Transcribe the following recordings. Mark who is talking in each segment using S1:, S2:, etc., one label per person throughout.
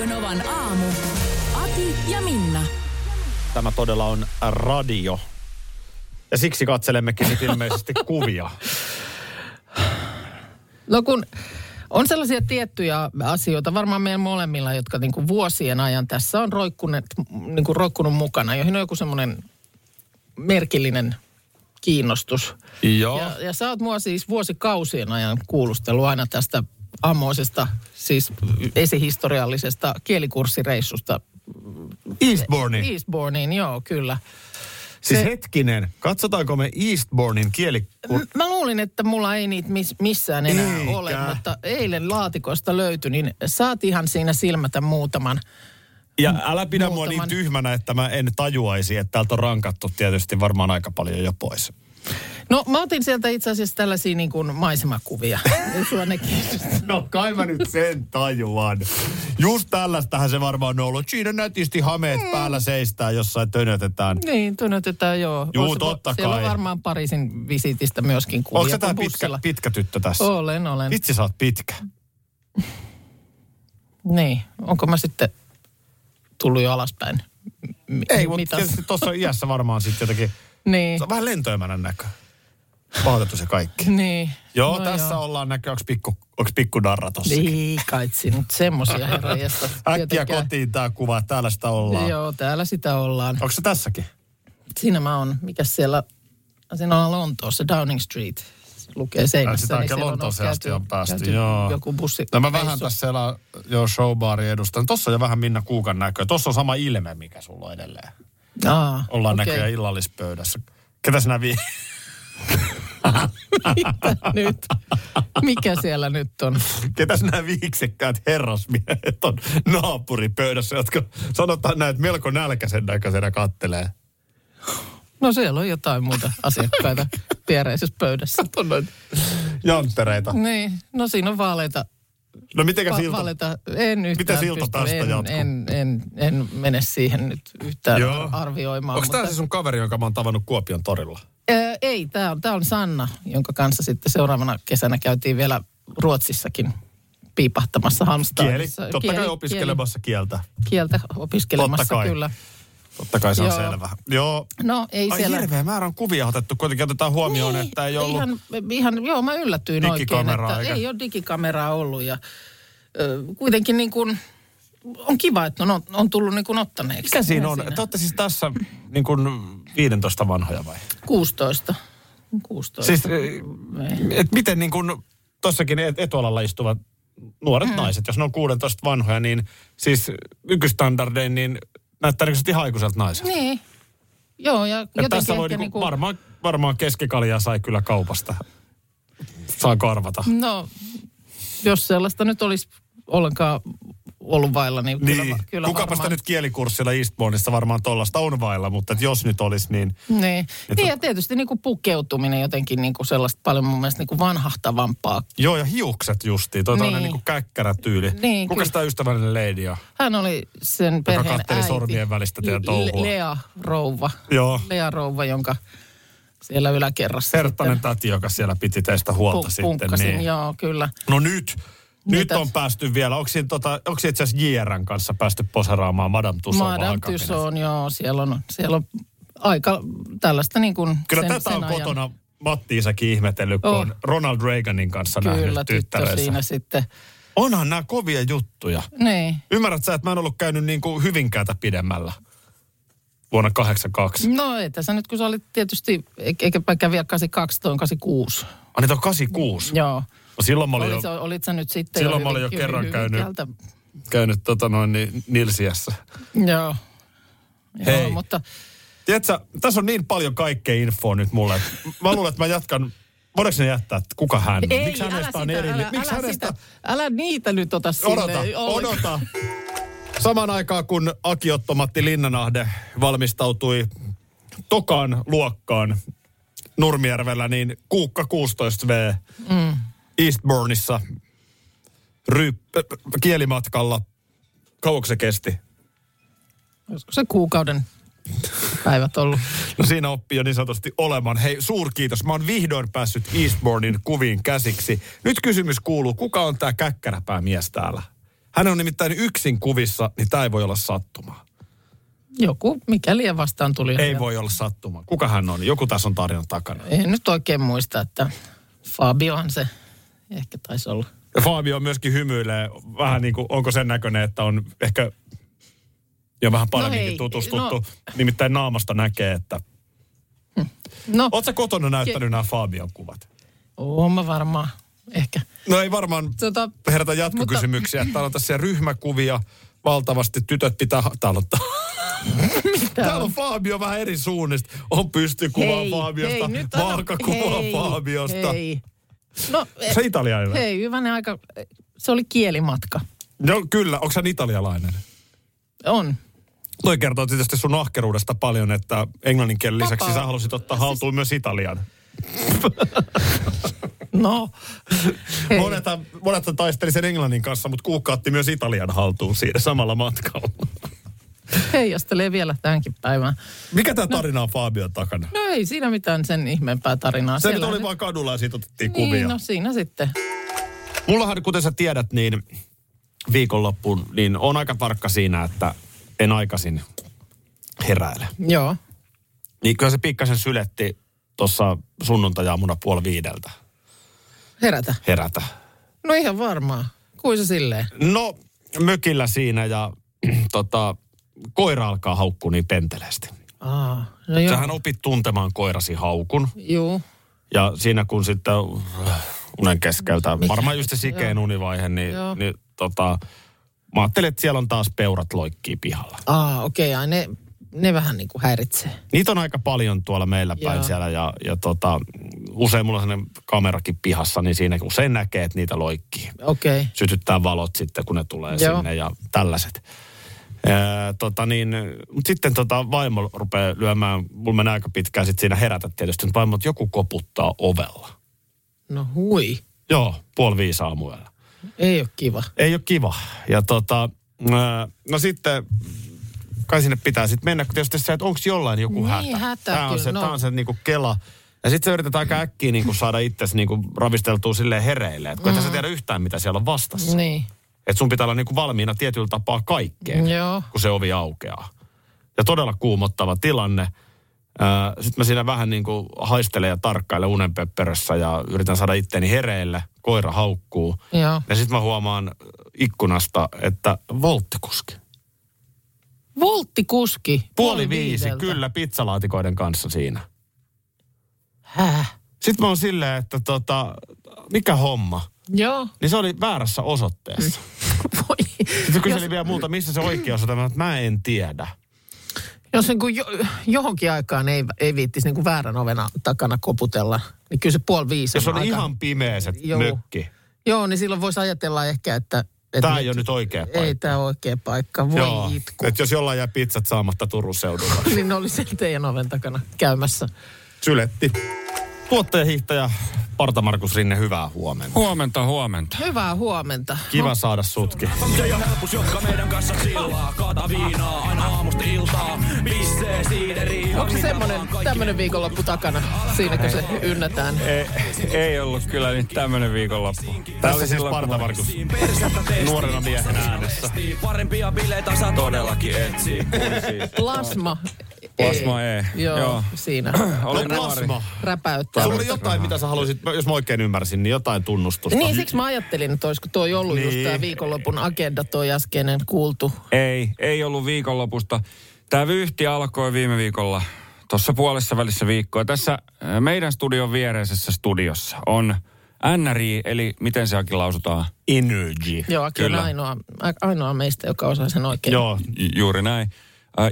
S1: Radio Novan aamu. Ati ja Minna.
S2: Tämä todella on radio. Ja siksi katselemmekin nyt ilmeisesti kuvia.
S3: No kun on sellaisia tiettyjä asioita, varmaan meidän molemmilla, jotka niin kuin vuosien ajan tässä on roikkunut, niin kuin roikkunut mukana, joihin on joku semmoinen merkillinen kiinnostus.
S2: Joo.
S3: Ja, ja sä oot mua siis vuosikausien ajan kuulustellut aina tästä ammoisesta, siis esihistoriallisesta kielikurssireissusta
S2: Eastbourne.
S3: Eastbourneen, joo, kyllä.
S2: Siis
S3: se-
S2: hetkinen, katsotaanko me Eastbournein kieli...
S3: Mä luulin, että mulla ei niitä miss- missään enää
S2: Eikä.
S3: ole, mutta eilen laatikosta löytyi, niin saat ihan siinä silmätä muutaman.
S2: Ja älä pidä mua
S3: Muutaman.
S2: niin tyhmänä, että mä en tajuaisi, että täältä on rankattu tietysti varmaan aika paljon jo pois.
S3: No mä otin sieltä itse asiassa tällaisia niin kuin maisemakuvia.
S2: No kai mä nyt sen tajuan. Just tällaistähän se varmaan on ollut. Siinä nätisti hameet päällä seistää jossain tönötetään.
S3: Niin, tunnetetaan joo.
S2: Juu,
S3: Ois-
S2: totta
S3: Siellä
S2: kai.
S3: on varmaan Pariisin visitistä myöskin kuvia.
S2: Onko
S3: kun
S2: pitkä, pitkä tyttö tässä?
S3: Olen, olen.
S2: Itse sä oot pitkä.
S3: Niin, onko mä sitten tullut jo alaspäin? M-
S2: Ei, mutta tuossa iässä varmaan sitten jotenkin...
S3: Niin,
S2: Se on vähän lentoemänän näkö. Pahoitettu se kaikki.
S3: niin.
S2: Joo,
S3: No
S2: tässä
S3: joo.
S2: ollaan näkö, onko pikku, onks pikku darra tossakin?
S3: Ei kaitsi nyt semmosia herranjestas.
S2: Äkkiä
S3: Tietenkään.
S2: kotiin tää kuva, täällä sitä ollaan.
S3: Joo, täällä sitä ollaan.
S2: Onko se tässäkin?
S3: Siinä mä oon. Mikäs siellä? Siinä on Lontoossa, Downing Street. Se lukee seinässä.
S2: sitä oikein
S3: siellä on
S2: Lontooseen asti
S3: käyty-
S2: on päästy,
S3: käyty
S2: joo.
S3: Joku bussi.
S2: No mä vähän
S3: reissu.
S2: tässä siellä jo showbaari edustan. Tossa on jo vähän Minna Kuukan näköä. Tossa on sama ilme, mikä sulla on edelleen.
S3: Aa,
S2: Ollaan
S3: okei.
S2: näköjään illallispöydässä. Ketä sinä vii?
S3: nyt? Mikä siellä nyt on?
S2: Ketä sinä viiksekkäät herrasmiehet on naapuripöydässä, jotka sanotaan näin, että melko nälkäisen näköisenä kattelee.
S3: No siellä on jotain muuta asiakkaita viereisessä pöydässä.
S2: Noin janttereita.
S3: Niin, no siinä on vaaleita.
S2: No mitenkä silta?
S3: vaaleita. En yhtään
S2: Miten silta
S3: pysty-
S2: tästä
S3: en,
S2: jatkuu?
S3: en, en, en, mene siihen nyt yhtään
S2: Joo.
S3: arvioimaan.
S2: Onko tämä se sun kaveri, jonka mä oon tavannut Kuopion torilla?
S3: Ää, ei, tämä on, tää on Sanna, jonka kanssa sitten seuraavana kesänä käytiin vielä Ruotsissakin piipahtamassa
S2: Kieli.
S3: Halmstadissa.
S2: Totta kai opiskelemassa kieltä.
S3: Kieli, kieltä opiskelemassa,
S2: Totta kai.
S3: kyllä.
S2: Totta kai se on
S3: Joo.
S2: selvä. Joo.
S3: No ei
S2: Ai
S3: siellä...
S2: hirveä määrä on kuvia otettu. Kuitenkin otetaan huomioon, niin, että ei ollut...
S3: Ihan, ihan, joo, mä yllätyin oikein, että
S2: eikä?
S3: ei ole digikameraa ollut. Ja, ö, kuitenkin niin kuin, on kiva, että on, on tullut niin kuin ottaneeksi.
S2: Mikä siinä on? Te olette siis tässä niin kuin 15 vanhoja vai?
S3: 16. 16.
S2: Siis, et miten niin kuin tossakin et- etualalla istuvat nuoret
S3: Mm.
S2: naiset, jos ne on 16 vanhoja, niin siis nykystandardein, niin näyttää niin kuin ihan aikuiselta naiselta.
S3: Niin. Joo, ja
S2: Et
S3: jotenkin
S2: tässä voi
S3: ehkä
S2: niinku,
S3: niinku,
S2: varmaan, varmaan keskikaljaa sai kyllä kaupasta. Saanko arvata?
S3: No, jos sellaista nyt olisi ollenkaan ollut vailla, niin,
S2: Niin,
S3: kyllä, kyllä
S2: kukapa
S3: varmaan.
S2: nyt kielikurssilla Eastbourneissa varmaan tollasta on vailla, mutta et jos nyt olisi, niin
S3: Niin,
S2: Että-
S3: niin ja tietysti niin kuin pukeutuminen jotenkin niin kuin sellaista paljon mun mielestä niin kuin vanhahtavampaa.
S2: joo ja hiukset justiin, toi niin.
S3: Niin.
S2: kuin käkkärä tyyli.
S3: Niin,
S2: Kuka sitä ystävällinen lady on?
S3: Hän oli sen perheen
S2: katteli
S3: äiti.
S2: sormien välistä teidän touhua.
S3: Lea Rouva.
S2: Joo.
S3: Lea Rouva, jonka siellä yläkerrassa
S2: Herttainen täti, joka siellä piti teistä huolta
S3: pu-
S2: sitten.
S3: punkkasin.
S2: Niin.
S3: Joo, kyllä.
S2: No nyt, nyt on päästy vielä. Onko siinä, tota, onko itse asiassa JRn kanssa päästy poseraamaan Madame Tussauds
S3: Madame Tussauds, joo, siellä on, siellä on aika tällaista niin kuin
S2: Kyllä
S3: sen,
S2: tätä on kotona Matti Isäkin ihmetellyt, kun
S3: Oh.
S2: on Ronald Reaganin kanssa
S3: Kyllä,
S2: nähnyt
S3: tyttö siinä sitten.
S2: Onhan nämä kovia juttuja.
S3: Niin.
S2: Ymmärrät sä, että mä en ollut käynyt niin kuin Hyvinkäätä pidemmällä vuonna 82.
S3: No ei tässä nyt, kun sä olit tietysti, eikä kävi vielä 82, toi on 86.
S2: Ah, niitä on 86.
S3: Joo.
S2: No silloin mä olin
S3: Olit,
S2: jo
S3: olit sä nyt sitten
S2: Silloin
S3: jo
S2: mä olin jo
S3: hyvin-
S2: kerran
S3: hyvin
S2: käynyt.
S3: Hyvinkäältä?
S2: käynyt tota noin niin Nilsiässä.
S3: Joo.
S2: Hei.
S3: Joo, mutta
S2: Tiedätkö, tässä on niin paljon kaikkea infoa nyt mulle. että Mä luulen, että mä jatkan voidaanko ne jättää, että kuka hän on?
S3: Ei,
S2: Miksi hänestä on erillinen?
S3: älä,
S2: Miksi
S3: älä,
S2: hänestä...
S3: sitä, älä niitä nyt ota
S2: Odota,
S3: silleen ollenkaan.
S2: odota. Samaan aikaan kun Aki Otto-Matti Linnanahde valmistautui tokaan luokkaan Nurmijärvellä, niin Kuukka 16V mm. Eastbourneissa ryypp- kielimatkalla. Kauanko se kesti?
S3: Olisiko se kuukauden päivät ollut?
S2: No siinä oppii jo niin sanotusti olemaan. Hei, suurkiitos. Mä oon vihdoin päässyt Eastbournein kuviin käsiksi. Nyt kysymys kuuluu, kuka on tää käkkäräpäämies täällä? Hän on nimittäin yksin kuvissa, niin tää ei voi olla sattumaa.
S3: Joku, mikä liian vastaan tuli.
S2: Ei voi olla sattumaa. Kuka hän on? Joku tässä on tarinan takana.
S3: En nyt oikein muista, että Fabiohan se ehkä taisi olla.
S2: Ja Fabio myöskin hymyilee vähän niin kuin, onko sen näköinen, että on ehkä jo vähän paremminkin
S3: hei,
S2: tutustuttu.
S3: no-
S2: Nimittäin naamasta näkee, että...
S3: No,
S2: Oletko kotona näyttänyt nämä Fabion kuvat?
S3: oon mä varmaan. Ehkä.
S2: No ei varmaan
S3: Tota,
S2: herätä jatkokysymyksiä. Täällä on tässä ryhmäkuvia valtavasti. Tytöt pitää... Täällä on, Täällä on Fabio vähän eri suunnista. On pystykuvaa
S3: hei,
S2: Fabiosta, vaakakuvaa Fabiosta.
S3: Hei. No,
S2: Se italialainen.
S3: hei, hyvänen aika. Se oli kielimatka.
S2: No kyllä, onko hän italialainen?
S3: On.
S2: Toi kertoo tietysti sun ahkeruudesta paljon, että englannin kielen lisäksi
S3: Vapaa.
S2: sä halusit ottaa haltuun myös italian.
S3: No. Hei.
S2: Monethan, monethan taisteli sen englannin kanssa, mutta Kuukka otti myös italian haltuun siinä samalla matkalla.
S3: Heijastelee vielä tämänkin päivään.
S2: Mikä tämä tarina on Fabion takana?
S3: No ei siinä mitään sen ihmeempää tarinaa.
S2: Se nyt oli
S3: nyt-
S2: vaan kadulla ja siitä otettiin
S3: Niin,
S2: kuvia.
S3: no siinä sitten.
S2: Mullahan, kuten sä tiedät, niin viikonloppuun, niin on aika tarkka siinä, että en aikaisin heräile.
S3: Joo.
S2: Niin kyllä se pikkasen syletti tuossa sunnuntajaamuna puoli viideltä
S3: Herätä.
S2: herätä.
S3: No ihan varmaan. Kuin se silleen?
S2: No, mökillä siinä ja tota, koira alkaa haukkua niin penteleesti.
S3: Aa, no joo.
S2: Sähän opit tuntemaan koirasi haukun.
S3: Juu.
S2: Ja siinä kun sitten äh, unen keskeltä,
S3: Mikä-
S2: varmaan just se sikein
S3: joo.
S2: univaihe, niin,
S3: Joo.
S2: niin tota, mä ajattelin, että siellä on taas peurat loikkii pihalla.
S3: Aa, okei. Okay, ne, ne vähän niin kuin häiritsee.
S2: Niitä on aika paljon tuolla meillä päin
S3: Joo.
S2: siellä ja, ja tota, usein mulla on kamerakin pihassa, niin siinä usein näkee, että niitä loikkii.
S3: Okei. Okay.
S2: Sytyttää valot sitten, kun ne tulee
S3: Joo.
S2: sinne ja tällaiset. Ää, tota niin, mutta sitten tota vaimo rupeaa lyömään, mulla menee aika pitkään sitten siinä herätä tietysti, mutta vaimo, että joku koputtaa ovella.
S3: No hui.
S2: Joo, puoli viisi aamuyöllä.
S3: Ei ole kiva.
S2: Ei ole kiva. Ja tota, no sitten kai sinne pitää sitten mennä, kun tietysti se, että onko jollain joku
S3: Niin,
S2: hätä.
S3: hätä
S2: Tämä on
S3: kyllä,
S2: se,
S3: no.
S2: on se niinku kela. Ja sitten sä yrität aika äkkiä niinku saada itsesi niinku ravisteltua silleen hereille. Että kun mm. sä tiedä yhtään, mitä siellä on vastassa.
S3: Niin.
S2: Että sun pitää olla niinku valmiina tietyllä tapaa kaikkeen,
S3: Joo.
S2: kun se ovi aukeaa. Ja todella kuumottava tilanne. Sitten mä siinä vähän niin kuin haistelen ja tarkkailen unenpepperössä ja yritän saada itteni hereille. Koira haukkuu.
S3: Joo.
S2: Ja sitten mä huomaan ikkunasta, että volttikuski.
S3: Volttikuski.
S2: Puoli viisi,
S3: viideltä.
S2: kyllä, pizzalaatikoiden kanssa siinä.
S3: Häh?
S2: Sitten mä oon silleen, että tota, mikä homma?
S3: Joo.
S2: Niin se oli väärässä osoitteessa.
S3: Voi.
S2: Sitten se kyseli vielä multa, missä se oikea osoite, mä, mä en tiedä.
S3: Jos niin kuin jo, johonkin aikaan ei, ei viittisi niin kuin väärän oven takana koputella, niin kyllä se puoli viisi
S2: Jos on
S3: aika-
S2: ihan pimeä se
S3: Joo.
S2: mökki.
S3: Joo, niin silloin voisi ajatella ehkä, että... että
S2: Tämä ei ole nyt oikea paikka.
S3: Ei tämä oikea paikka. Voi
S2: Joo,
S3: itku.
S2: että jos jollain jää pizzat saamatta Turun seudulla.
S3: Niin ne oli siellä teidän oven takana käymässä.
S2: Syletti. Tuottajahiihtäjä Parta Markus Rinne, hyvää huomenta.
S4: Huomenta, huomenta.
S3: Hyvää huomenta.
S2: Kiva saada sutkin.
S5: Se ja helpus, jotka meidän kanssa chillaa. Kaata viinaa aina aamusta iltaa. Pissee siideri.
S3: Onko se semmoinen tämmöinen viikonloppu takana? Siinäkö se ynnätään?
S4: Ei, ei ollut kyllä nyt tämmönen viikonloppu. Tää
S2: Tässä siis
S4: silloin, kun
S2: Parta Markus nuorena miehenä äänessä.
S5: Parempia bileitä saa todellakin etsiä.
S3: Plasma.
S4: Plasma E.
S3: Joo,
S4: Joo.
S3: siinä.
S4: Oli
S2: No, plasma.
S3: Räpäyttää.
S2: Sulla oli jotain, mitä sä haluaisit, jos mä oikein ymmärsin, niin jotain tunnustusta.
S3: Niin, siksi mä ajattelin, että olisiko toi ollut niin. just tämä viikonlopun agenda, toi äskeinen kuultu.
S4: Ei, ei ollut viikonlopusta. Tämä vyyhti alkoi viime viikolla, tuossa puolessa välissä viikkoa. Tässä meidän studion viereisessä studiossa on NRI, eli miten se oikein lausutaan?
S2: Energy.
S3: Joo, kyllä
S4: Kyllä.
S3: ainoa, ainoa meistä, joka osaa sen oikein.
S2: Joo,
S4: Ju- Juuri näin.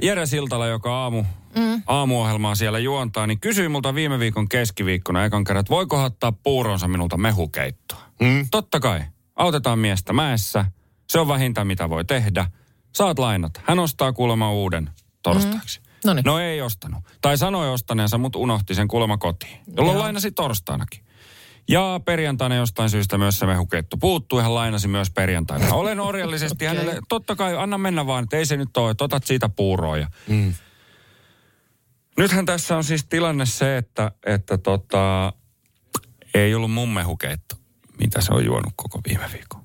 S4: Jere Siltala, joka aamu, mm. aamuohjelmaa siellä juontaa, niin kysyi multa viime viikon keskiviikkona ekan kerran, että voiko ottaa puuronsa minulta mehukeittoa. Mm. Totta kai. Autetaan miestä mäessä. Se on vähintä, mitä voi tehdä. Saat lainat. Hän ostaa kuulemma uuden torstaiksi. Mm.
S3: Noniin.
S4: No ei ostanut. Tai sanoi ostaneensa, mutta unohti sen kuulemma kotiin. Jolloin
S3: Joo.
S4: lainasi torstainakin. Ja perjantaina jostain syystä myös se mehukeitto puuttui. Hän lainasi myös perjantaina. Olen orjallisesti
S3: Okei.
S4: hänelle, totta kai anna mennä vaan, että ei se nyt ole, että otat siitä puuroa. Ja... Mm. Nythän tässä on siis tilanne se, että, että tota, ei ollut mun mehukeitto, mitä se on juonut koko viime viikon.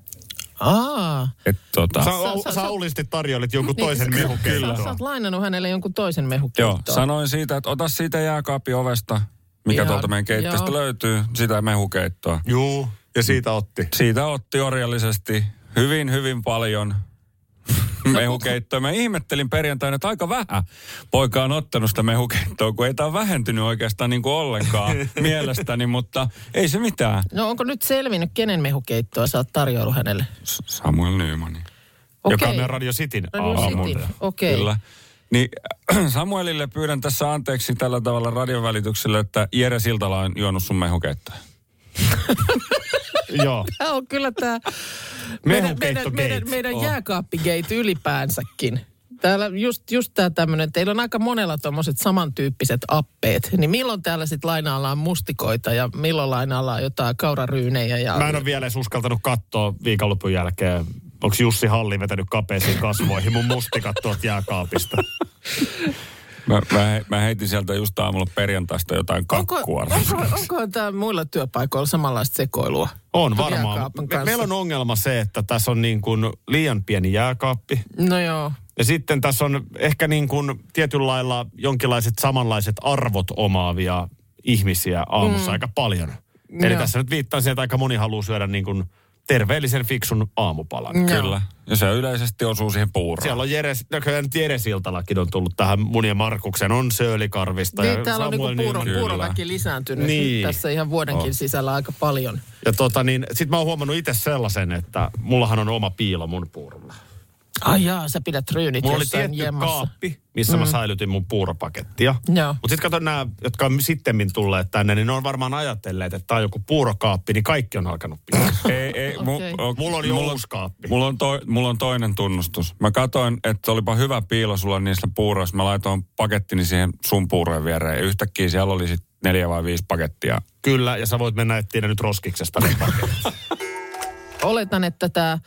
S3: Aa.
S4: Et, tota,
S2: Sä,
S3: Sä- sä-
S2: Saulisti tarjoilit jonkun toisen
S3: Niin,
S2: mehukeittoa.
S3: Sä, sä oot lainannut hänelle jonkun toisen
S4: Joo,
S3: mehukeittoa.
S4: sanoin siitä, että ota siitä jääkaapin ovesta, mikä
S3: Ihan,
S4: tuolta meidän keittiöstä
S3: joo.
S4: löytyy, sitä mehukeittoa.
S2: Juu, ja siitä otti.
S4: Siitä otti orjallisesti hyvin, hyvin paljon mehukeittoa. Mä ihmettelin perjantaina, että aika vähän poika on ottanut sitä mehukeittoa, kun ei tämä vähentynyt oikeastaan niin kuin ollenkaan mielestäni, mutta ei se mitään.
S3: No onko nyt selvinnyt, kenen mehukeittoa sä oot tarjoillut hänelle?
S4: Samuel Nymanin.
S2: Joka
S3: Okei.
S2: on meidän Radio Cityn
S3: Radio
S2: aamun.
S3: City, okei.
S4: Kyllä. Niin Samuelille pyydän tässä anteeksi tällä tavalla radiovälityksellä, että Jere Siltala on juonut sun mehukeittoa.
S2: Joo.
S3: Tämä on kyllä tämä meidän, meidän, meidän, meidän
S4: Oh.
S3: jääkaappigate ylipäänsäkin. Täällä just, just tämä tämmöinen, teillä on aika monella tuommoiset samantyyppiset appeet. Niin milloin täällä sitten lainaillaan mustikoita ja milloin lainaillaan jotain kauraryynejä ja...
S2: Mä en ole vielä edes uskaltanut katsoa viikonlopun jälkeen. Onko Jussi Halli vetänyt kapeisiin kasvoihin mun mustikat tuolta jääkaapista?
S4: Mä, mä, mä heitin sieltä just aamulla perjantaista jotain
S3: onko,
S4: kakkua.
S3: onko, onko tämä muilla työpaikoilla samanlaista sekoilua?
S2: On varmaan. Me, meillä on ongelma se, että tässä on niin kuin liian pieni jääkaappi.
S3: No joo.
S2: Ja sitten tässä on ehkä niin kuin tietyllä lailla jonkinlaiset samanlaiset arvot omaavia ihmisiä aamussa mm. aika paljon. Eli
S3: Joo.
S2: tässä nyt viittaa siihen, että aika moni haluaa syödä niin kuin terveellisen fiksun aamupalan.
S3: Joo.
S4: Kyllä. Ja se yleisesti osuu siihen puuroon.
S2: Siellä on Jere, no kyllä nyt Jere Siltalakin on tullut tähän mun ja Markuksen, on Söölikarvista
S3: Niin,
S2: ja
S3: täällä on
S2: Samuel
S3: niinku puuro, puuroväki lisääntynyt
S2: Niin.
S3: tässä ihan vuodenkin sisällä aika paljon.
S2: Ja tota niin, sit mä oon huomannut itse sellaisen, että mullahan on oma piilo mun puurolla.
S3: Ai jaa, sä pidät ryynit
S2: Mulla oli tietty
S3: jemmassa.
S2: kaappi, missä mm. mä säilytin mun puuropakettia. Mutta sitten kato nämä, jotka on sittemmin tulleet tänne, niin ne on varmaan ajatelleet, että tämä on joku puurokaappi, niin kaikki on alkanut pitää.
S4: Ei, ei, mu,
S3: Okei.
S4: o-
S2: Mulla on jo
S4: mulla,
S2: uusi kaappi.
S4: Mulla on, toi, mulla on toinen tunnustus. Mä katsoin, että olipa hyvä piilo sulla niistä puuroista. Mä laitoin pakettini siihen sun puurojen viereen. Ja yhtäkkiä siellä oli sit neljä vai viisi pakettia.
S2: Kyllä, ja sä voit mennä etsiä nyt roskiksesta ne.
S3: Oletan, että tämä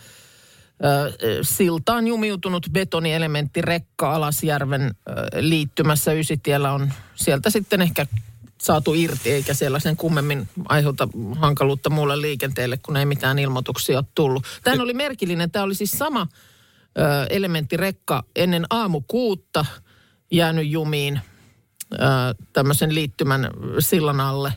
S3: siltaan jumiutunut betonielementti rekka Alasjärven liittymässä Ysitiellä on sieltä sitten ehkä saatu irti, eikä siellä sen kummemmin aiheuta hankaluutta muulle liikenteelle, kun ei mitään ilmoituksia ole tullut. Tämä oli merkillinen. Tämä oli siis sama elementtirekka ennen aamukuutta jäänyt jumiin tämmöisen liittymän sillan alle.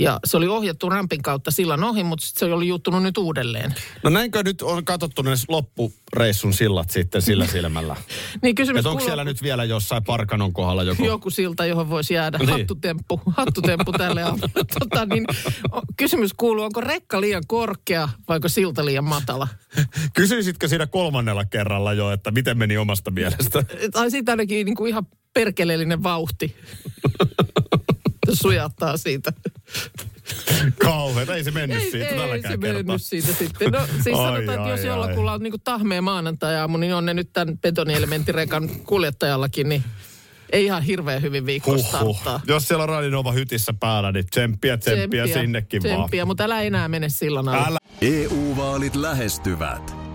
S3: Ja se oli ohjattu rampin kautta sillan ohi, mutta sit se oli juuttunut nyt uudelleen.
S2: No näinkö nyt on katsottu ne loppureissun sillat sitten sillä silmällä?
S3: Niin kysymys
S2: onko
S3: kuuluu,
S2: siellä nyt vielä jossain Parkanon kohdalla joku?
S3: joku silta, johon voisi jäädä
S2: Niin.
S3: hattutemppu, hattutemppu tälle. Tota, niin, kysymys kuuluu, onko rekka liian korkea vaiko silta liian matala?
S2: Kysyisitkö siinä kolmannella kerralla jo, että miten meni omasta mielestä?
S3: Tai siitä ainakin niin kuin ihan perkeleellinen vauhti. Sujattaa siitä.
S2: Kauheeta, ei se mennyt
S3: Ei,
S2: siitä
S3: ei, ei
S2: tälläkään
S3: se
S2: kertaa.
S3: mennyt siitä sitten. No siis
S2: Ai,
S3: sanotaan, että
S2: ai,
S3: jos
S2: ai.
S3: jollakulla on niin kuin tahmea maanantai-aamu, niin on ne nyt tämän betonielementtirekan kuljettajallakin, niin ei ihan hirveän hyvin viikko starttaa.
S2: Jos siellä on Radinova hytissä päällä, niin tsemppiä, tsemppiä, sinnekin
S3: tsemppiä, mutta älä enää mene sillan alle.
S2: Älä.
S6: EU-vaalit lähestyvät.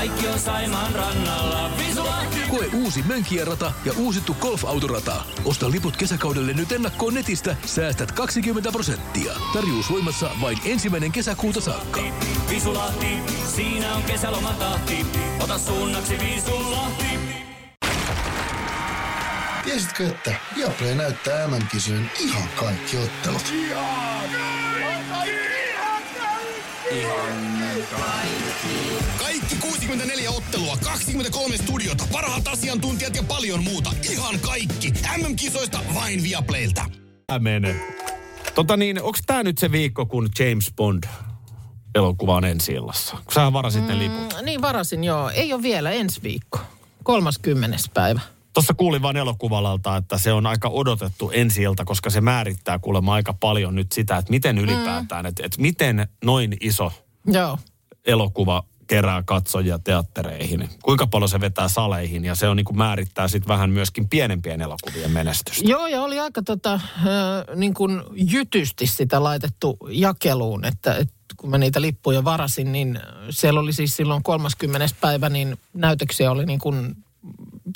S5: kaikki on Saimaan rannalla. Visulahti!
S7: Koe uusi Mönkijärata ja uusittu golfautorata. Osta liput kesäkaudelle nyt ennakkoon netistä. Säästät 20 prosenttia. Tarjous voimassa vain ensimmäinen kesäkuuta saakka.
S5: Visulahti, siinä on kesälomatahti. Ota suunnaksi Visulahti.
S8: Tiesitkö, että Viaplay näyttää MM-kisojen ihan kaikki ottelut?
S9: Kaikki 64 ottelua, 23 studiota, parhaat asiantuntijat ja paljon muuta. Ihan kaikki. MM-kisoista vain Viaplaylta.
S2: Tää menee. Tota niin, onks tää nyt se viikko, kun James Bond elokuva on ensi illassa? Kun sähän varasit ne liput.
S3: Mm, niin varasin, joo. Ei ole vielä ensi viikko. 30. päivä.
S2: Tuossa kuulin vaan elokuvalalta, että se on aika odotettu ensi ilta, koska se määrittää kuulemma aika paljon nyt sitä, että miten ylipäätään, että, että miten noin iso
S3: Joo.
S2: Elokuva kerää katsojia teattereihin. Kuinka paljon se vetää saleihin ja se on niin kuin määrittää sitten vähän myöskin pienempien elokuvien menestystä.
S3: Joo, ja oli aika tota, äh, niin kuin jytysti sitä laitettu jakeluun, että, että kun mä niitä lippuja varasin, niin siellä oli siis silloin 30. päivä, niin näytöksiä oli niin kuin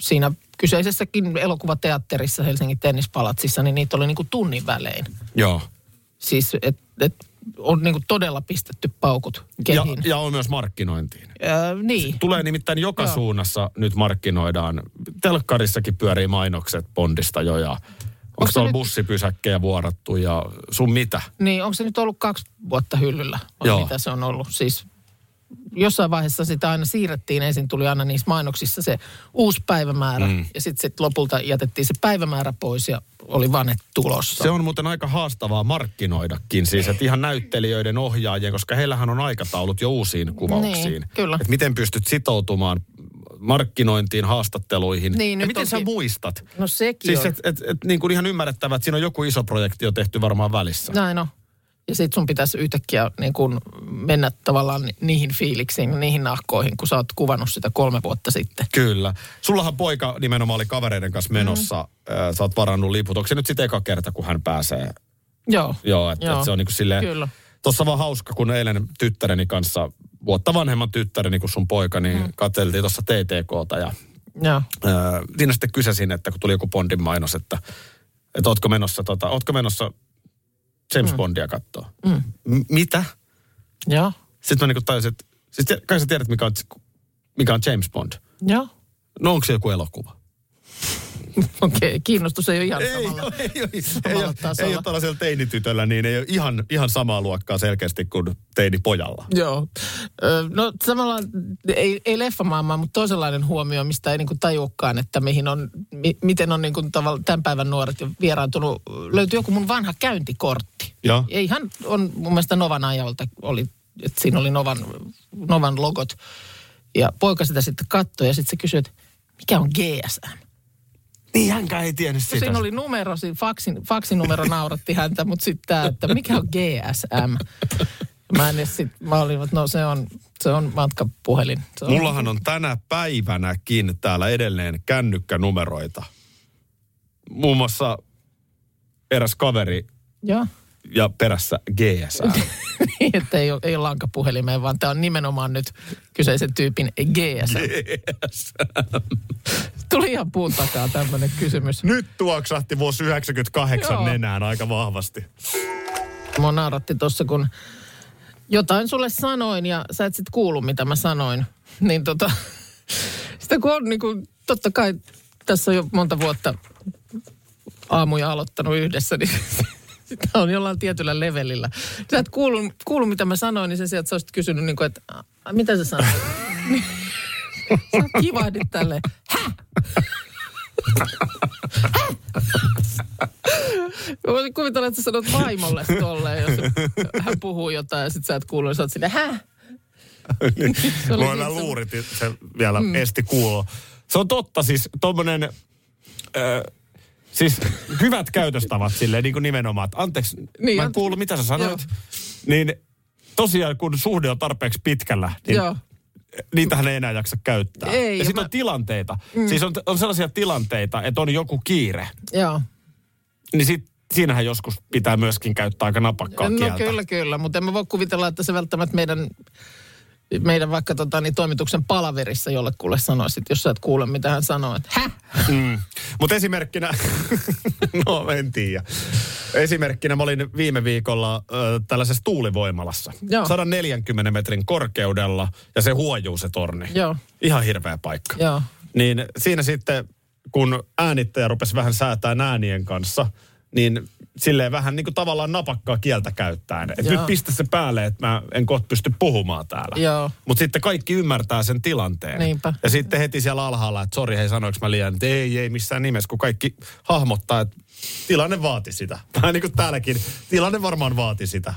S3: siinä kyseisessäkin elokuvateatterissa Helsingin tennispalatsissa, niin niitä oli niin kuin tunnin välein.
S2: Joo.
S3: Siis, että et on niin kuin todella pistetty paukut
S2: Ja,
S3: kehiin.
S2: ja on myös markkinointiin.
S3: Äh, niin.
S2: Tulee nimittäin joka
S3: Joo.
S2: suunnassa nyt markkinoidaan. Telkkarissakin pyörii mainokset Bondista jo ja onko tuolla
S3: nyt-
S2: bussipysäkkejä vuorattu ja sun mitä?
S3: Niin, onko se nyt ollut kaksi vuotta hyllyllä? Vai
S2: Joo.
S3: mitä se on ollut? Siis jossain vaiheessa sitä aina siirrettiin. Ensin tuli aina niissä mainoksissa se uusi päivämäärä. Mm. Ja sitten sit lopulta jätettiin se päivämäärä pois ja oli vaan ne tulossa.
S2: Se on muuten aika haastavaa markkinoidakin, siis että ihan näyttelijöiden ohjaajien, koska heillähän on aikataulut jo uusiin kuvauksiin.
S3: Niin, kyllä.
S2: Et miten pystyt sitoutumaan markkinointiin, haastatteluihin.
S3: Niin,
S2: ja miten sä
S3: onkin-
S2: muistat?
S3: No sekin
S2: Siis
S3: on.
S2: et, et, et, niin kuin ihan ymmärrettävää, että siinä on joku iso projekti jo tehty varmaan välissä.
S3: Näin on. Ja sitten sun pitäisi yhtäkkiä niin kun mennä tavallaan ni- niihin fiiliksiin, niihin nahkoihin, kun sä oot kuvannut sitä kolme vuotta sitten.
S2: Kyllä. Sullahan poika nimenomaan oli kavereiden kanssa menossa. Mm. Sä oot varannut liput. Onko se nyt sitten eka kerta, kun hän pääsee?
S3: Joo.
S2: Joo, että
S3: Joo.
S2: et se on niin kuin silleen...
S3: Kyllä.
S2: Tuossa vaan hauska, kun eilen tyttäreni kanssa, vuotta vanhemman tyttäreni kuin sun poika, niin mm. katseltiin tuossa TTKta ja
S3: Joo.
S2: äh, siinä sitten kysäsin, että kun tuli joku Bondin mainos, että, että ootko menossa, tota, ootko menossa James mm. Bondia katsoa. Mm. M- mitä?
S3: Joo.
S2: Sitten mä niin tajusin, että siis kai sä tiedät, mikä on, mikä on James Bond.
S3: Joo.
S2: No onko se joku elokuva?
S3: Okei, okay. kiinnostus ei ole ihan
S2: Ei,
S3: samalla.
S2: ole, ei, ei,
S3: samalla tasolla.
S2: ei ole tällaisella teinitytöllä, niin ei ole ihan, ihan samaa luokkaa selkeästi kuin teinipojalla.
S3: Joo. No samalla, ei, ei leffamaailmaa, mutta toisenlainen huomio, mistä ei niinku tajukaan, että mihin on, mi, miten on niinku tavalla tämän päivän nuoret vieraantunut. Löytyi joku mun vanha käyntikortti.
S2: Joo.
S3: Ja ihan on mun mielestä Novan ajalta, oli, että siinä oli Novan, Novan logot. Ja poika sitä sitten katsoi ja sitten se kysyi, että mikä on GSM?
S2: Niin hänkään ei tiennyt
S3: No
S2: sitä.
S3: siinä oli numero, siinä faksin, faksinumero nauratti häntä, mutta sitten tämä, että mikä on GSM? Mä en edes sit, mä olin, että no se on, se on matkapuhelin. Se on,
S2: Mullahan on tänä päivänäkin täällä edelleen kännykkänumeroita. Muun muassa eräs kaveri
S3: Joo,
S2: ja perässä GSM.
S3: niin, että ei ei lankapuhelimeen, vaan tämä on nimenomaan nyt kyseisen tyypin GSM. Tuli ihan puun takaa tämmöinen kysymys.
S2: Nyt tuoksahti vuosi 98
S3: Joo.
S2: nenään aika vahvasti.
S3: Mua nauratti tuossa, kun jotain sulle sanoin ja sä et sit kuulu, mitä mä sanoin. Niin tota, sitä kun on niin kuin, totta kai tässä on jo monta vuotta aamuja aloittanut yhdessä, niin sitä on jollain tietyllä levelillä. Sä et kuulu, kuulu mitä mä sanoin, niin sen sijaan, että sä olisit kysynyt, niin kuin, että "A, mitä sä sanoit? Sä kivahdit? Mä voisin kuvitella, että sä sanot vaimolle tolleen, jos hän puhuu jotain ja sit sä et kuulu, niin sä oot sinne? Se oli
S2: Voi
S3: niin
S2: mä
S3: se-
S2: luurit, se vielä mm. esti kuulo. Se on totta, siis tommonen... Äh, siis hyvät käytöstavat silleen niin kuin nimenomaan, että anteeksi,
S3: Niin,
S2: niin, mä en kuullut mitä sä sanoit.
S3: Joo.
S2: Niin tosiaan kun suhde on tarpeeksi pitkällä, niin
S3: Joo.
S2: Niitähän ei enää jaksa käyttää.
S3: Ei,
S2: ja sitten
S3: mä-
S2: on tilanteita. Mm. Siis on, on sellaisia tilanteita, että on joku kiire.
S3: Joo.
S2: Niin sit, siinähän joskus pitää myöskin käyttää aika napakkaa
S3: No
S2: kieltä.
S3: kyllä, kyllä, mutta en mä voi kuvitella, että se välttämättä meidän, meidän vaikka tota, niin, toimituksen palaverissa jollekulle sanoisit, jos sä et kuule, mitä hän sanoo, että häh?
S2: Mm. Mutta esimerkkinä, no en tiedä. Esimerkkinä mä olin viime viikolla äh, tällaisessa tuulivoimalassa.
S3: Joo.
S2: 140 metrin korkeudella ja se huojuu se torni.
S3: Joo.
S2: Ihan hirveä paikka.
S3: Joo.
S2: Niin siinä sitten kun äänittäjä rupesi vähän säätään äänien kanssa, niin silleen vähän niin kuin tavallaan napakkaa kieltä käyttäen. Että
S3: Joo.
S2: nyt pistä se päälle, että mä en kohta pysty puhumaan täällä. Mutta sitten kaikki ymmärtää sen tilanteen.
S3: Niinpä.
S2: Ja sitten heti siellä alhaalla, että sori hei sanoinko mä liian, että ei ei missään nimessä, kun kaikki hahmottaa, että tilanne vaati sitä. Vähän niin kuin täälläkin, tilanne varmaan vaati sitä.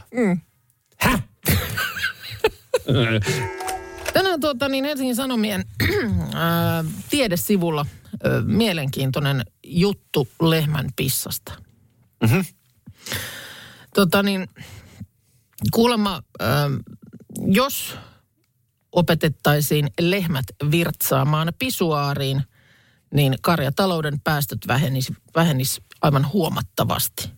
S3: Tänään tuota, niin Helsingin Sanomien ää, tiedesivulla ää, mielenkiintoinen juttu lehmän pissasta. Mm-hmm. Tota niin, kuulemma, ää, jos opetettaisiin lehmät virtsaamaan pisuaariin, niin karjatalouden päästöt vähenis, vähenis aivan huomattavasti.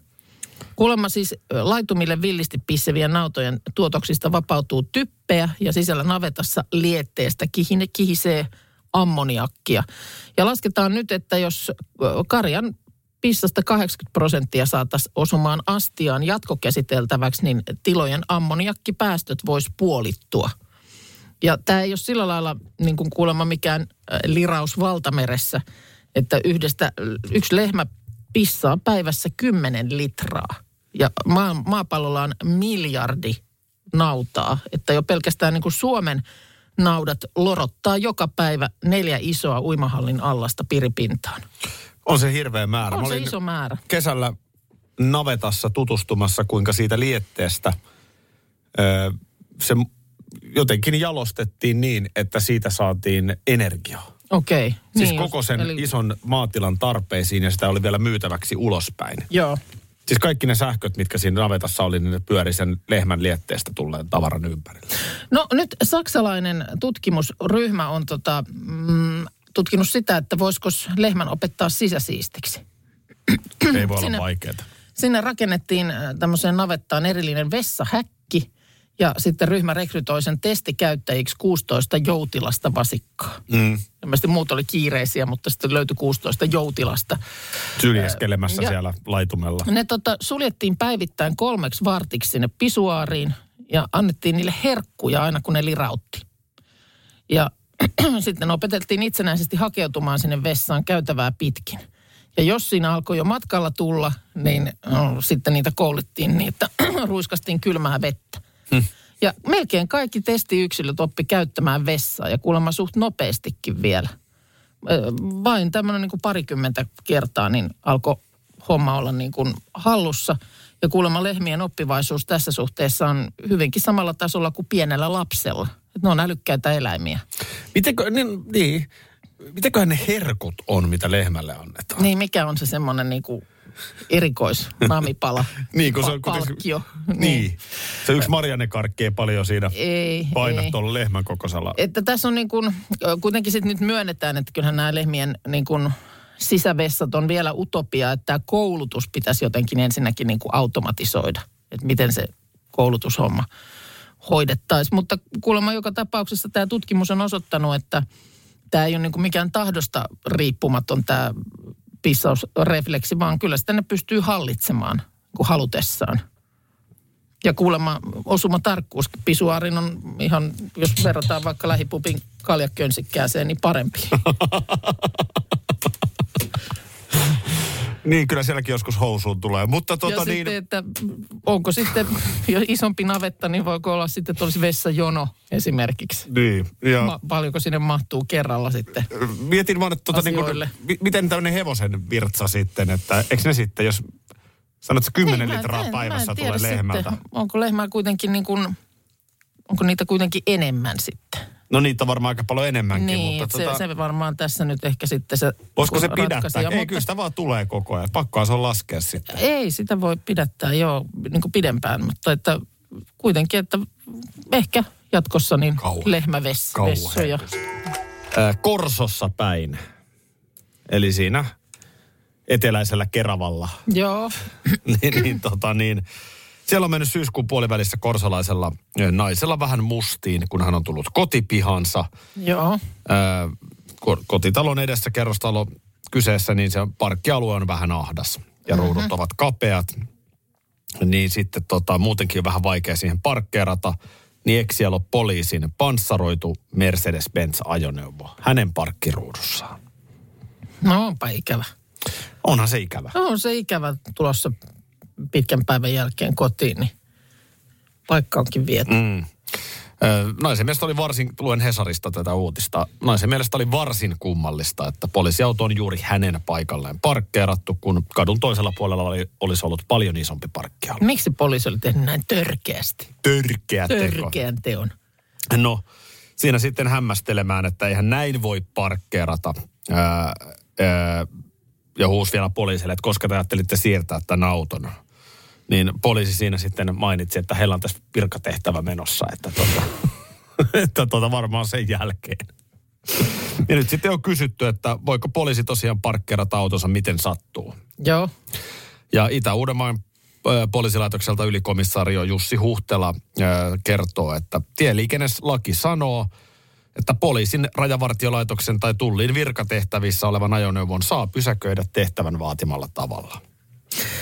S3: Kuulemma siis laitumille villisti pissevien nautojen tuotoksista vapautuu typpeä ja sisällä navetassa lietteestä kihine, kihisee ammoniakkia. Ja lasketaan nyt, että jos karjan pissasta 80 prosenttia saataisiin osumaan astiaan jatkokäsiteltäväksi, niin tilojen ammoniakkipäästöt voisi puolittua. Ja tämä ei ole sillä lailla niin kuin kuulemma mikään äh, liraus valtameressä, että yhdestä, yksi lehmä pissaa päivässä 10 litraa. Ja maa, maapallolla on miljardi nautaa, että jo pelkästään niin kuin Suomen naudat lorottaa joka päivä neljä isoa uimahallin allasta piripintaan.
S2: On se hirveä määrä.
S3: On
S2: Mä
S3: se iso määrä.
S2: kesällä navetassa tutustumassa, kuinka siitä lietteestä se jotenkin jalostettiin niin, että siitä saatiin energiaa.
S3: Okei. Okay.
S2: Siis
S3: niin,
S2: koko sen
S3: eli-
S2: ison maatilan tarpeisiin ja sitä oli vielä myytäväksi ulospäin.
S3: Joo.
S2: Siis kaikki ne sähköt, mitkä siinä navetassa oli, niin ne pyöri sen lehmän lietteestä tulleen tavaran ympärillä.
S3: No nyt saksalainen tutkimusryhmä on tota, mm, tutkinut sitä, että voisiko lehmän opettaa sisäsiistiksi.
S2: Ei voi olla
S3: Sinne-
S2: vaikeaa.
S3: Sinne rakennettiin äh, tämmöiseen navettaan erillinen vessahäkki ja sitten ryhmä rekrytoi sen testikäyttäjiksi 16 joutilasta vasikkaa.
S2: Mm.
S3: Ilmeisesti muut oli kiireisiä, mutta sitten löytyi 16 joutilasta.
S2: Syljeskelemässä
S3: Ja-
S2: siellä laitumella.
S3: Ne tota, suljettiin päivittäin kolmeksi vartiksi sinne pisuaariin ja annettiin niille herkkuja aina kun ne lirautti. Ja sitten opeteltiin itsenäisesti hakeutumaan sinne vessaan käytävää pitkin. Ja jos siinä alkoi jo matkalla tulla, niin no, sitten niitä koulittiin niin, että ruiskastiin kylmää vettä. Ja melkein kaikki testiyksilöt oppi käyttämään vessaa ja kuulemma suht nopeastikin vielä. Vain tämmöinen niin kuin parikymmentä kertaa niin alkoi homma olla niin kuin hallussa. Ja kuulemma lehmien oppivaisuus tässä suhteessa on hyvinkin samalla tasolla kuin pienellä lapsella. Et ne on älykkäitä eläimiä.
S2: Mitenkö, niin, niin, mitenköhän ne herkut on, mitä lehmälle annetaan?
S3: Niin mikä on se semmoinen niin kuin erikoisnamipala?
S2: Niin, kun se on kuitenkin-
S3: palkkio.
S2: Niin. Se yksi Marianne-karkki ei paljon siinä
S3: Ei,
S2: paina
S3: ei.
S2: tuolla lehmän kokoisella.
S3: Että tässä on niin kuin, kuitenkin sitten nyt myönnetään, että kyllähän nämä lehmien niin kuin sisävessat on vielä utopia, että tämä koulutus pitäisi jotenkin ensinnäkin niin kuin automatisoida. Että miten se koulutushomma hoidettaisiin. Mutta kuulemma joka tapauksessa tämä tutkimus on osoittanut, että tämä ei ole niin mikään tahdosta riippumaton tämä pissausrefleksi, vaan kyllä sitä ne pystyy hallitsemaan niin kuin halutessaan. Ja kuulemma osuma tarkkuus pisuaarin on ihan, jos verrataan vaikka lähipupin kaljakönsikkääseen, niin parempi.
S2: Niin, kyllä sielläkin joskus housuun tulee. Mutta
S3: ja
S2: tota niin,
S3: sitten, että onko sitten jo isompi navetta, niin voiko olla sitten, että olisi vessajono esimerkiksi.
S2: niin ja
S3: Ma- paljonko sinne mahtuu kerralla sitten?
S2: mietin vaan, että tota, niin kuin, miten tämmöinen hevosen virtsa sitten, että eikö ne sitten, jos sanot, että 10
S3: Niin,
S2: litraa
S3: en-
S2: päivässä tulee lehmältä.
S3: Sitten, onko lehmää kuitenkin niin kuin, onko niitä kuitenkin enemmän sitten?
S2: No niitä on varmaan aika paljon enemmänkin,
S3: niin,
S2: mutta
S3: se,
S2: tota,
S3: se varmaan tässä nyt ehkä sitten se
S2: voisiko se pidättää? Ei,
S3: Mutta-
S2: kyllä sitä vaan tulee koko ajan. Pakkoa se on laskea sitten.
S3: Ei sitä voi pidättää joo niin kuin pidempään, mutta että kuitenkin, että ehkä jatkossa niin
S2: Kauhe-
S3: lehmävessoja.
S2: Korsossa päin. Eli siinä eteläisellä Keravalla.
S3: Joo,
S2: niin, niin, tota, niin, siellä on mennyt syyskuun puolivälissä korsalaisella naisella vähän mustiin, kun hän on tullut kotipihansa.
S3: joo.
S2: Ää, ko- kotitalon edessä kerrostalo kyseessä, niin se parkkialue on vähän ahdas ja ruudut ovat kapeat. Niin sitten tota, muutenkin on vähän vaikea siihen parkkeerata. Niin eikö siellä ole poliisin panssaroitu Mercedes-Benz-ajoneuvo hänen parkkiruudussaan?
S3: No onpa ikävä.
S2: Onhan se ikävä.
S3: No on se ikävä tulossa pitkän päivän jälkeen kotiin, niin paikka onkin viety.
S2: Mm. Naisen mielestä oli varsin, luen Hesarista tätä uutista, naisen mielestä oli varsin kummallista, että poliisiauto on juuri hänen paikalleen parkkeerattu, kun kadun toisella puolella oli, olisi ollut paljon isompi parkkialue.
S3: Miksi poliisi oli tehnyt näin törkeästi?
S2: Törkeä teko.
S3: Törkeän teon.
S2: No, siinä sitten hämmästelemään, että eihän näin voi parkkeerata. Ää, ää, ja huusi vielä poliisille, että koska te ajattelitte siirtää tämän auton. Niin poliisi siinä sitten mainitsi, että heillä on tässä virkatehtävä menossa, että tota, että tota varmaan sen jälkeen. Ja nyt sitten on kysytty, että voiko poliisi tosiaan parkkeerata autonsa miten sattuu.
S3: Joo.
S2: Ja Itä-Uudenmaan poliisilaitokselta ylikomissaario Jussi Huhtela kertoo, että tieliikenneslaki sanoo, että poliisin, rajavartiolaitoksen tai tullin virkatehtävissä olevan ajoneuvon saa pysäköidä tehtävän vaatimalla tavalla.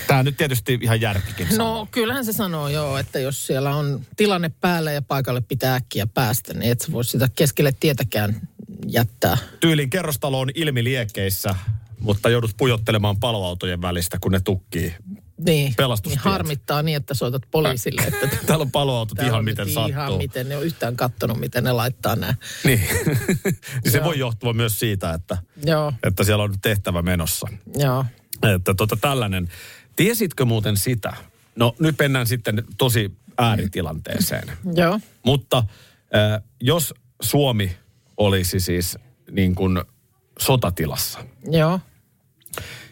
S2: Tämä nyt tietysti ihan järkikin sanoo.
S3: No kyllähän se sanoo joo, että jos siellä on tilanne päällä ja paikalle pitää äkkiä päästä, niin et sä voi sitä keskelle tietäkään jättää.
S2: Tyylin kerrostalo on ilmiliekeissä, mutta joudut pujottelemaan paloautojen välistä, kun ne tukkii.
S3: Niin, niin harmittaa niin, että soitat poliisille, että
S2: Täällä on paloautot
S3: täällä
S2: ihan
S3: on
S2: miten sattuu.
S3: Ihan miten, ne on yhtään kattonut, miten ne laittaa nämä.
S2: Niin. niin se
S3: Joo.
S2: voi johtua myös siitä, että,
S3: Joo,
S2: että siellä on tehtävä menossa.
S3: joo.
S2: Että tota tällainen. Tiesitkö muuten sitä? No nyt mennään sitten tosi ääritilanteeseen.
S3: Joo,
S2: Mutta äh, jos Suomi olisi siis niin kuin sotatilassa.
S3: joo.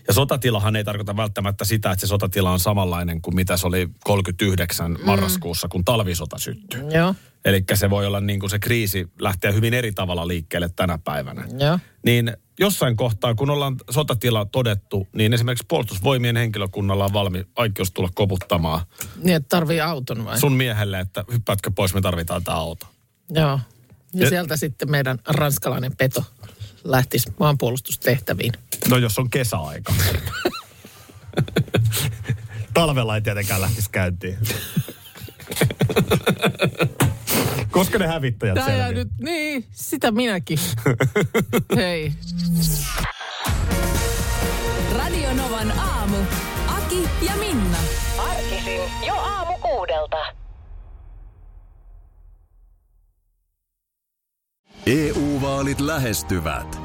S2: Ja sotatilahan ei tarkoita välttämättä sitä, että se sotatila on samanlainen kuin mitä se oli 39 marraskuussa, kun talvisota syttyi.
S3: Joo,
S2: Eli se voi olla niin kuin se kriisi lähtee hyvin eri tavalla liikkeelle tänä päivänä.
S3: joo.
S2: Niin jossain kohtaa, kun ollaan sotatila todettu, niin esimerkiksi puolustusvoimien henkilökunnalla on valmi oikeus tulla koputtamaan
S3: Niin, että tarvii auton vai?
S2: sun miehelle, että hyppäätkö pois, me tarvitaan tämä auto.
S3: Joo. Ja
S2: Ja-
S3: sieltä sitten meidän ranskalainen peto lähtisi maanpuolustustehtäviin.
S2: No jos on kesäaika. Talvella ei tietenkään lähtisi käyntiin. Koska ne hävittäjät
S3: Tää jää
S2: selviää.
S3: nyt, niin, sitä minäkin. Hei.
S1: Radio Novan aamu. Aki ja Minna.
S10: Arkisin jo aamu kuudelta.
S6: EU-vaalit lähestyvät.